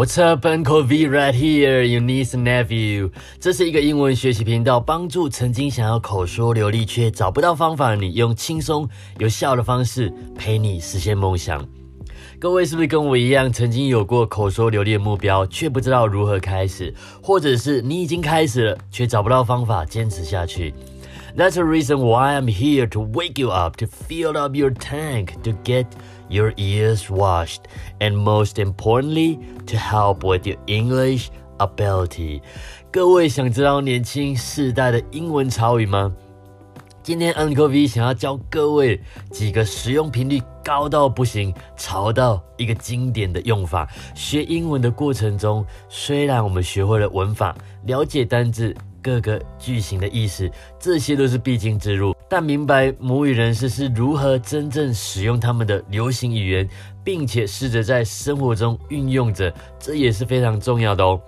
What's up, Uncle V? Right here. You niece and nephew. 这是一个英文学习频道，帮助曾经想要口说流利却找不到方法的你，用轻松有效的方式陪你实现梦想。各位是不是跟我一样，曾经有过口说流利的目标，却不知道如何开始，或者是你已经开始了，却找不到方法坚持下去？That's the reason why I'm here to wake you up, to fill up your tank, to get your ears washed, and most importantly, to help with your English ability. 各位想知道年轻世代的英文潮语吗？今天 Uncle V 想要教各位几个使用频率高到不行、潮到一个经典的用法。学英文的过程中，虽然我们学会了文法、了解单字、各个句型的意思，这些都是必经之路。但明白母语人士是如何真正使用他们的流行语言，并且试着在生活中运用着，这也是非常重要的哦。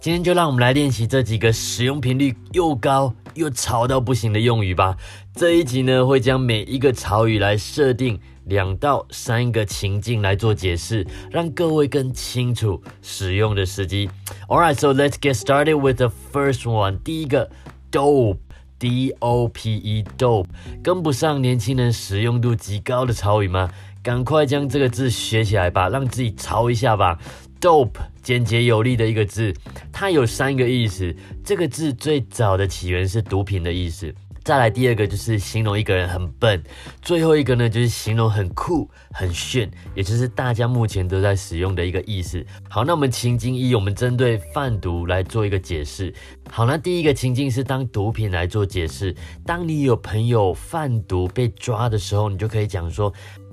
今天就让我们来练习这几个使用频率又高又潮到不行的用语吧。这一集呢，会将每一个潮语来设定两到三个情境来做解释，让各位更清楚使用的时机。All right, so let's get started with the first one。第一个，dope，d o p e，dope，跟不上年轻人使用度极高的潮语吗？赶快将这个字学起来吧，让自己潮一下吧。Dope，简洁有力的一个字，它有三个意思。这个字最早的起源是毒品的意思。再来第二个就是形容一个人很笨。最后一个呢就是形容很酷、很炫，也就是大家目前都在使用的一个意思。好，那我们情境一，我们针对贩毒来做一个解释。好，那第一个情境是当毒品来做解释。当你有朋友贩毒被抓的时候，你就可以讲说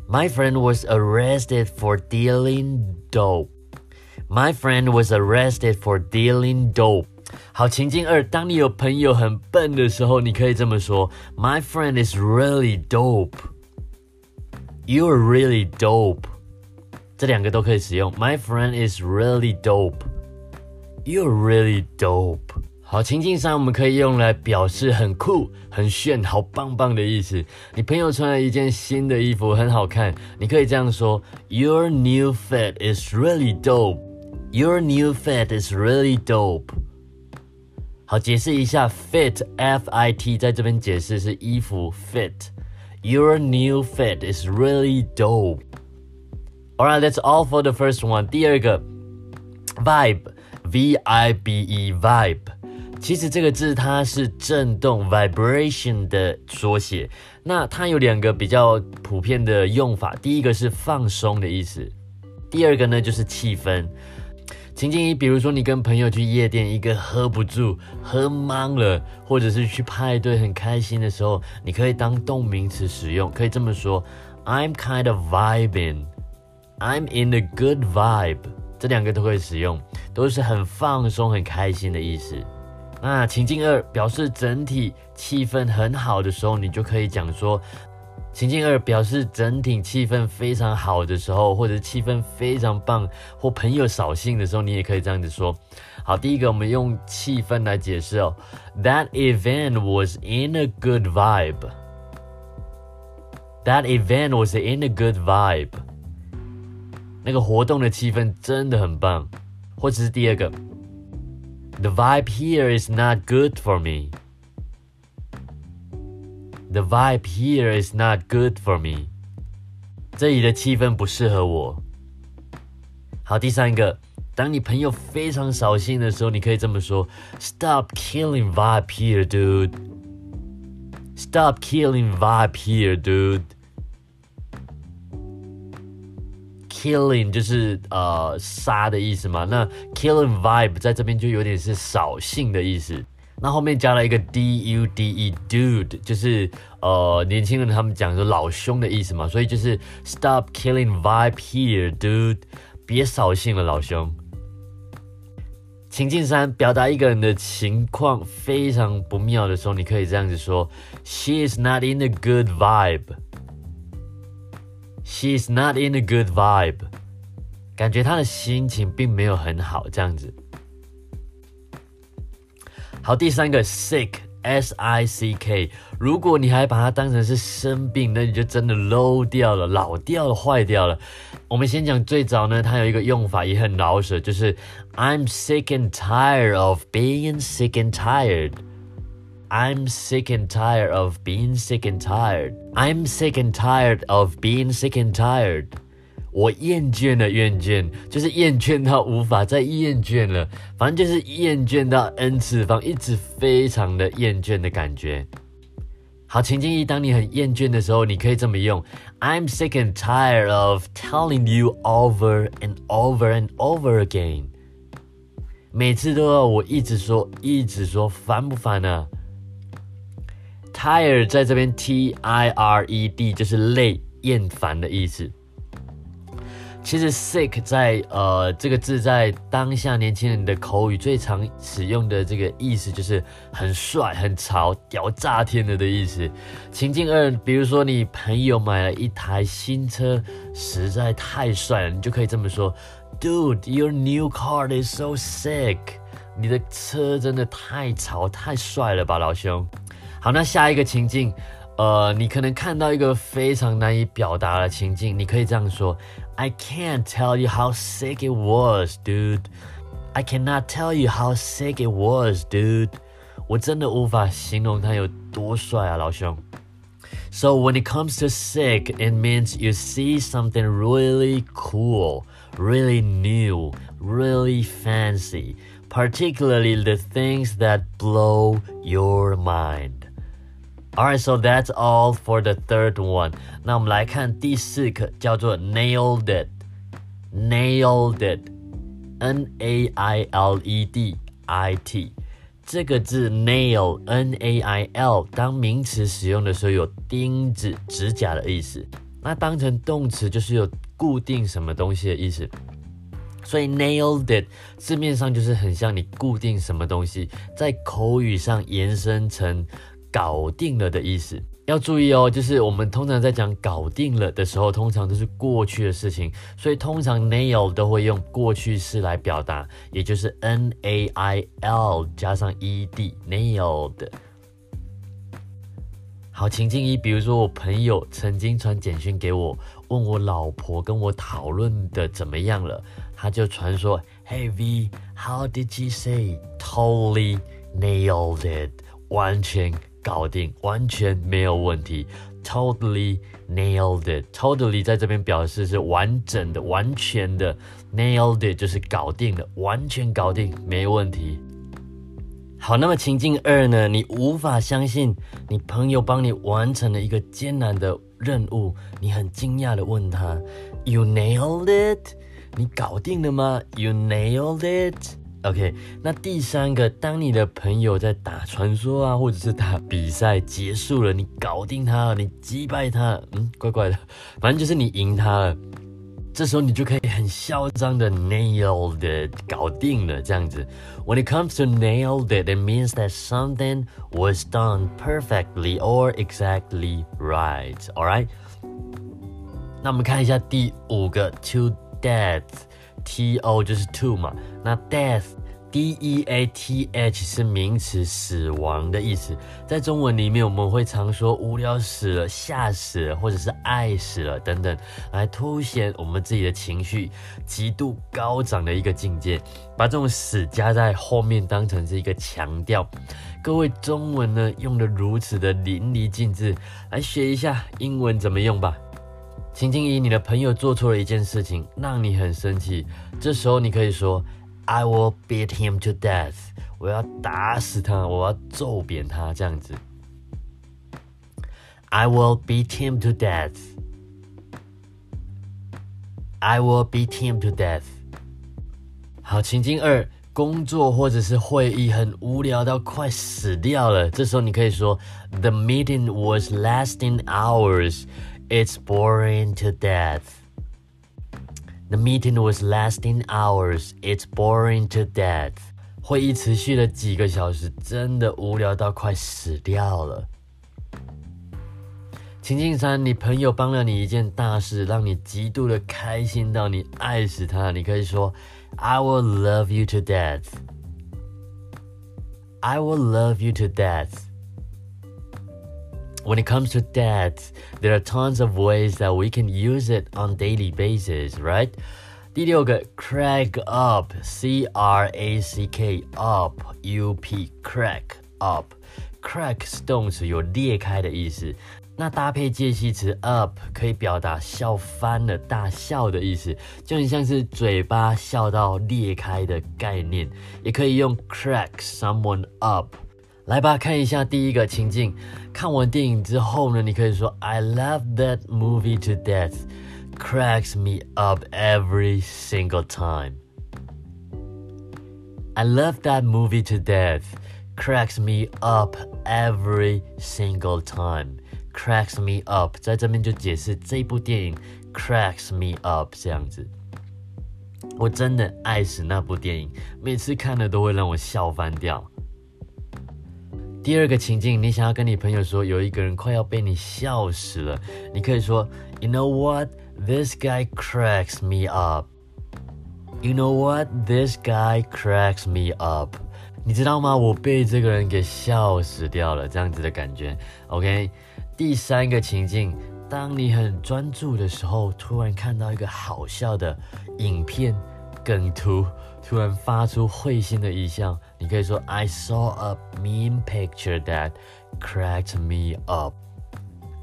：My friend was arrested for dealing dope. My friend was arrested for dealing dope。好，情境二，当你有朋友很笨的时候，你可以这么说：My friend is really dope。You're really dope。这两个都可以使用。My friend is really dope。You're really dope。好，情境三我们可以用来表示很酷、很炫、好棒棒的意思。你朋友穿了一件新的衣服，很好看，你可以这样说：Your new fit is really dope。 Your new fit is really dope。好，解释一下，fit F I T 在这边解释是衣服 fit。Your new fit is really dope。Alright, that's all for the first one。第二个，vibe V I B E vibe。其实这个字它是震动 vibration 的缩写。那它有两个比较普遍的用法，第一个是放松的意思，第二个呢就是气氛。 情景一，比如说你跟朋友去夜店，一个喝不住、喝懵了，或者是去派对很开心的时候，你可以当动名词使用，可以这么说：I'm kind of vibing，I'm in a good vibe。这两个都可以使用，都是很放松、很开心的意思。那情境二，表示整体气氛很好的时候，你就可以讲说。情境二表示整体气氛非常好的时候，或者气氛非常棒，或朋友扫兴的时候，你也可以这样子说。好，第一个我们用气氛来解释哦。That event was in a good vibe. That event was in a good vibe. 那个活动的气氛真的很棒。或者是第二个，The vibe here is not good for me. The vibe here is not good for me。这里的气氛不适合我。好，第三个，当你朋友非常扫兴的时候，你可以这么说：Stop killing vibe here, dude. Stop killing vibe here, dude. Killing 就是呃杀的意思嘛，那 killing vibe 在这边就有点是扫兴的意思。 那后面加了一个 d u d e，dude，就是呃年轻人他们讲说老兄的意思嘛，所以就是 stop killing vibe here，dude，别扫兴了老兄。情境三，表达一个人的情况非常不妙的时候，你可以这样子说：She is not in a good vibe。She is not in a good vibe，感觉她的心情并没有很好，这样子。好，第三个 sick S I C K。如果你还把它当成是生病，那你就真的 low 掉了，老掉了，坏掉了。我们先讲最早呢，它有一个用法也很老舍，就是 I'm sick and tired of being sick and tired。I'm sick and tired of being sick and tired. I'm sick and tired of being sick and tired. 我厌倦了，厌倦就是厌倦到无法再厌倦了，反正就是厌倦到 n 次方，一直非常的厌倦的感觉。好，情境一，当你很厌倦的时候，你可以这么用：I'm sick and tired of telling you over and over and over again。每次都要我一直说，一直说，烦不烦啊？Tired 在这边 T I R E D 就是累、厌烦的意思。其实 sick 在呃这个字在当下年轻人的口语最常使用的这个意思就是很帅、很潮、屌炸天了的意思。情境二，比如说你朋友买了一台新车，实在太帅了，你就可以这么说：Dude, your new car is so sick。你的车真的太潮、太帅了吧，老兄。好，那下一个情境，呃，你可能看到一个非常难以表达的情境，你可以这样说。I can't tell you how sick it was, dude. I cannot tell you how sick it was, dude. 我真的无法形容它有多帅啊，老兄。So when it comes to sick, it means you see something really cool, really new, really fancy, particularly the things that blow your mind. Alright, so that's all for the third one. 那我们来看第四个，叫做 nailed it. Nailed it. N A I L E D I T. 这个字 nail, N A I L，当名词使用的时候有钉子、指甲的意思。那当成动词就是有固定什么东西的意思。所以 nailed it 字面上就是很像你固定什么东西，在口语上延伸成。搞定了的意思，要注意哦。就是我们通常在讲搞定了的时候，通常都是过去的事情，所以通常 nail 都会用过去式来表达，也就是 n a i l 加上 e d nailed。好，情境一，比如说我朋友曾经传简讯给我，问我老婆跟我讨论的怎么样了，他就传说，Hey V，How did she say？Totally nailed it，完全。搞定，完全没有问题，totally nailed it。totally 在这边表示是完整的、完全的，nailed it 就是搞定了，完全搞定，没问题。好，那么情境二呢？你无法相信你朋友帮你完成了一个艰难的任务，你很惊讶的问他：You nailed it？你搞定了吗？You nailed it？OK，那第三个，当你的朋友在打传说啊，或者是打比赛结束了，你搞定他了，你击败他，嗯，怪怪的，反正就是你赢他了。这时候你就可以很嚣张的 nailed it，搞定了这样子。When it comes to nailed it, it means that something was done perfectly or exactly right. All right？那我们看一下第五个，to death。T O 就是 to 嘛，那 death，D E A T H 是名词，死亡的意思。在中文里面，我们会常说无聊死了、吓死了，或者是爱死了等等，来凸显我们自己的情绪极度高涨的一个境界。把这种死加在后面，当成是一个强调。各位中文呢，用的如此的淋漓尽致，来学一下英文怎么用吧。情境一，你的朋友做错了一件事情，让你很生气。这时候你可以说：“I will beat him to death。”我要打死他，我要揍扁他，这样子。I will beat him to death. I will beat him to death. 好，情境二，工作或者是会议很无聊到快死掉了。这时候你可以说：“The meeting was lasting hours.” It's boring to death. The meeting was lasting hours. It's boring to death. 会议持续了几个小时，真的无聊到快死掉了。情境三，你朋友帮了你一件大事，让你极度的开心到你爱死他。你可以说：“I will love you to death. I will love you to death.” When it comes to that, there are tons of ways that we can use it on daily basis, right? 第六个，crack up，c r a c k up，u p crack up，crack 是动词，有裂开的意思。那搭配介系词 up 可以表达笑翻了、大笑的意思，就很像是嘴巴笑到裂开的概念。也可以用 crack someone up。 来吧，看一下第一个情境。看完电影之后呢，你可以说 I love that movie to death, cracks me up every single time. I love that movie to death, cracks me up every single time. Cracks me up，在这边就解释这部电影 cracks me up 这样子。我真的爱死那部电影，每次看了都会让我笑翻掉。 第二个情境，你想要跟你朋友说，有一个人快要被你笑死了，你可以说，You know what? This guy cracks me up. You know what? This guy cracks me up. 你知道吗？我被这个人给笑死掉了，这样子的感觉。OK，第三个情境，当你很专注的时候，突然看到一个好笑的影片梗图。突然发出会心的一笑，你可以说 I saw a mean picture that cracked me up.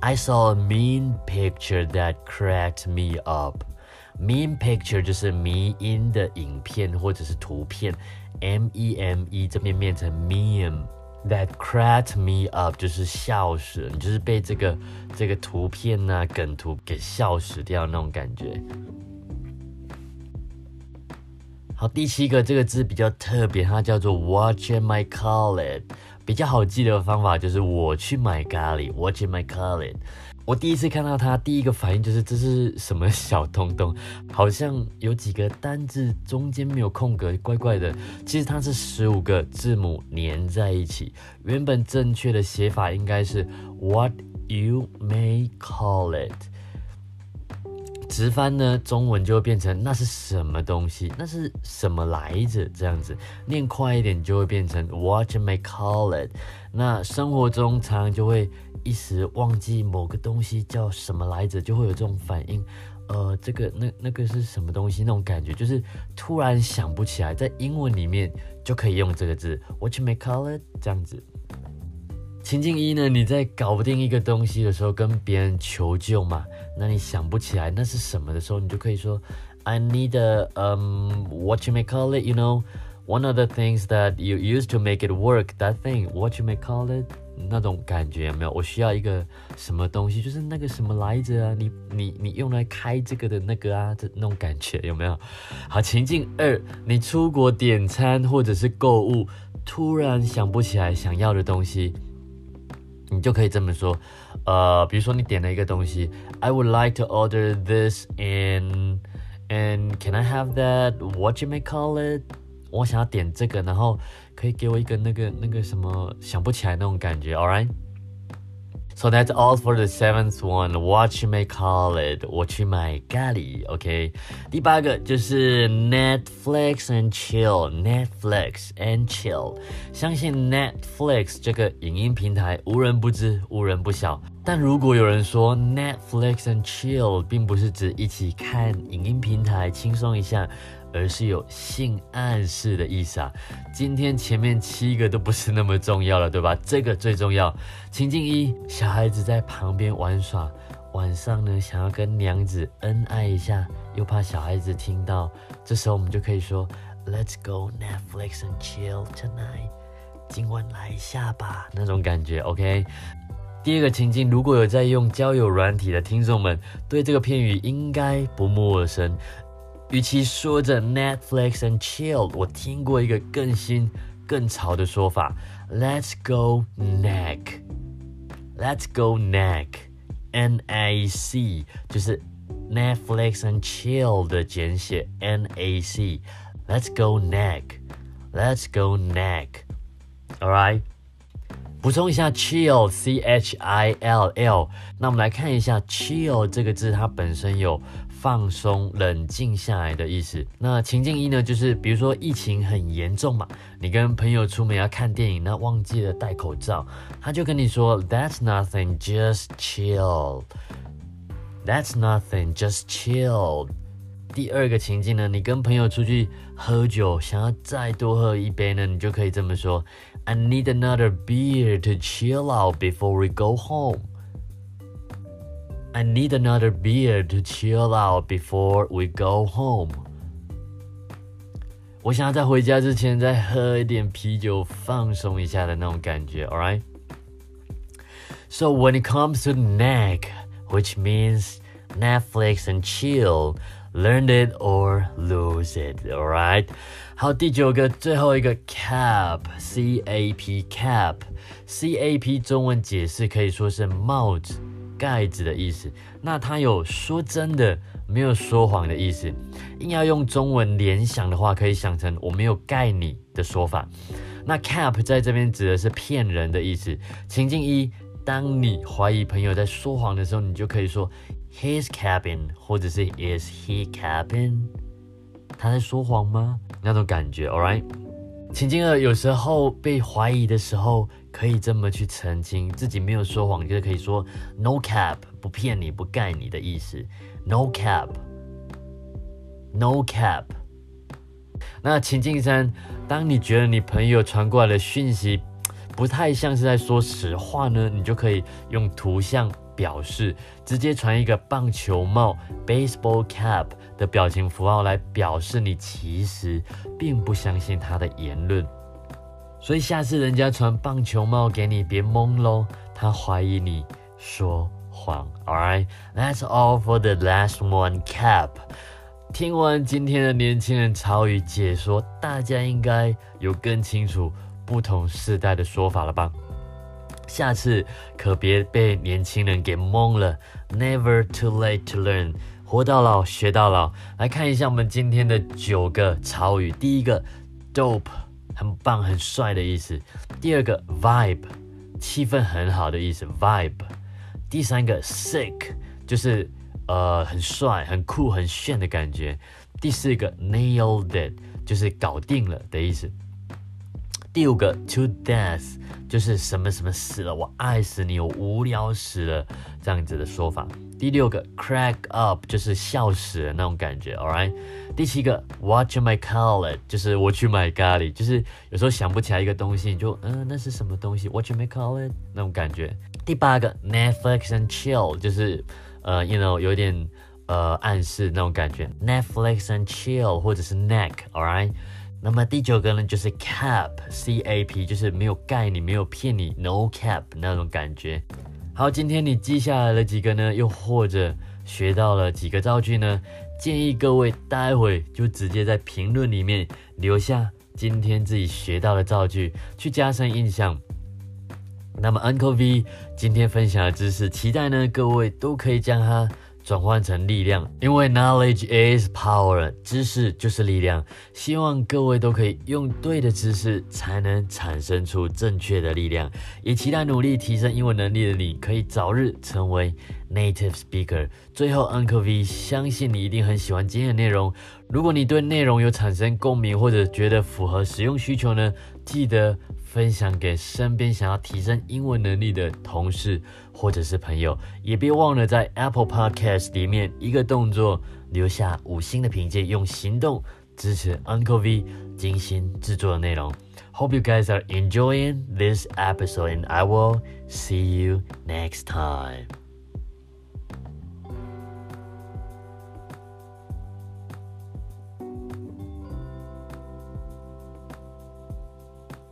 I saw a mean picture that cracked me up. Mean picture 就是迷因的影片或者是图片，M E M E 这边变成 meme。That cracked me up 就是笑死，你就是被这个这个图片呐、梗图给笑死掉那种感觉。第七个这个字比较特别，它叫做 Watch my call it。比较好记的方法就是我去买咖喱，Watch my call it。我第一次看到它，第一个反应就是这是什么小东东，好像有几个单字中间没有空格，怪怪的。其实它是十五个字母连在一起，原本正确的写法应该是 What you may call it。直翻呢，中文就会变成那是什么东西？那是什么来着？这样子念快一点就会变成 What may call it？那生活中常常就会一时忘记某个东西叫什么来着，就会有这种反应。呃，这个那那个是什么东西？那种感觉就是突然想不起来，在英文里面就可以用这个字 What may call it？这样子。情境一呢，你在搞不定一个东西的时候，跟别人求救嘛。那你想不起来那是什么的时候，你就可以说，I need a um what you may call it, you know, one of the things that you use to make it work. That thing, what you may call it，那种感觉有没有？我需要一个什么东西，就是那个什么来着啊？你你你用来开这个的那个啊，这那种感觉有没有？好，情境二，你出国点餐或者是购物，突然想不起来想要的东西。你就可以这么说，呃，比如说你点了一个东西，I would like to order this and and can I have that? What you may call it? 我想要点这个，然后可以给我一个那个那个什么想不起来那种感觉，All right? So that's all for the seventh one. What you may call it? 我去买咖喱，OK？第八个就是 Netflix and chill. Netflix and chill. 相信 Netflix 这个影音平台无人不知，无人不晓。 但如果有人说 Netflix and chill 并不是指一起看影音平台轻松一下。而是有性暗示的意思啊！今天前面七个都不是那么重要了，对吧？这个最重要。情境一，小孩子在旁边玩耍，晚上呢想要跟娘子恩爱一下，又怕小孩子听到，这时候我们就可以说，Let's go Netflix and chill tonight，今晚来一下吧，那种感觉，OK。第二个情境，如果有在用交友软体的听众们，对这个片语应该不陌生。与其说着 Netflix and chill，我听过一个更新、更潮的说法，Let's go neck。Let's go neck，N A C 就是 Netflix and chill 的简写，N A C。Let's go neck，Let's go neck。All right。补充一下，chill，C H I L L。那我们来看一下，chill 这个字，它本身有。放松、冷静下来的意思。那情境一呢，就是比如说疫情很严重嘛，你跟朋友出门要看电影，那忘记了戴口罩，他就跟你说 "That's nothing, just chill." That's nothing, just chill. 第二个情境呢，你跟朋友出去喝酒，想要再多喝一杯呢，你就可以这么说 ：I need another beer to chill out before we go home. I need another beer to chill out before we go home. 我想要在回家之前再喝一点啤酒，放松一下的那种感觉。All right. So when it comes to nag, which means Netflix and chill, learn it or lose it. All right. 好，第九个，最后一个 cap，c a p cap，c a p 中文解释可以说是帽子。盖子的意思，那它有说真的，没有说谎的意思。硬要用中文联想的话，可以想成我没有盖你的说法。那 cap 在这边指的是骗人的意思。情境一，当你怀疑朋友在说谎的时候，你就可以说 His cabin，或者是 Is he cabin？他在说谎吗？那种感觉，All right。情境二，有时候被怀疑的时候。可以这么去澄清自己没有说谎，就是可以说 no cap，不骗你，不盖你的意思。no cap，no cap。那情境三，当你觉得你朋友传过来的讯息不太像是在说实话呢，你就可以用图像表示，直接传一个棒球帽 baseball cap 的表情符号来表示你其实并不相信他的言论。所以下次人家传棒球帽给你，别懵喽，他怀疑你说谎。Alright, that's all for the last one. Cap。听完今天的年轻人潮语解说，大家应该有更清楚不同世代的说法了吧？下次可别被年轻人给懵了。Never too late to learn，活到老学到老。来看一下我们今天的九个潮语。第一个，dope。很棒、很帅的意思。第二个 vibe，气氛很好的意思。vibe。第三个 sick，就是呃很帅、很酷、很炫的感觉。第四个 nailed it，就是搞定了的意思。第五个 to death，就是什么什么死了，我爱死你，我无聊死了这样子的说法。第六个 crack up，就是笑死了那种感觉。All right。第七个，What you might call it，就是我去买咖喱，就是有时候想不起来一个东西，你就嗯，那是什么东西？What you might call it，那种感觉。第八个，Netflix and chill，就是呃，you know，有点呃暗示那种感觉。Netflix and chill，或者是 neck，all right。那么第九个呢，就是 cap，c a p，就是没有盖你，没有骗你，no cap 那种感觉。好，今天你记下来了几个呢？又或者学到了几个造句呢？建议各位待会就直接在评论里面留下今天自己学到的造句，去加深印象。那么 Uncle V 今天分享的知识，期待呢各位都可以将它。转换成力量，因为 knowledge is power，知识就是力量。希望各位都可以用对的知识，才能产生出正确的力量。也期待努力提升英文能力的你，可以早日成为 native speaker。最后，Uncle V 相信你一定很喜欢今天的内容。如果你对内容有产生共鸣，或者觉得符合使用需求呢，记得。分享给身边想要提升英文能力的同事或者是朋友，也别忘了在 Apple Podcast 里面一个动作留下五星的评价，用行动支持 Uncle V 精心制作的内容。Hope you guys are enjoying this episode, and I will see you next time.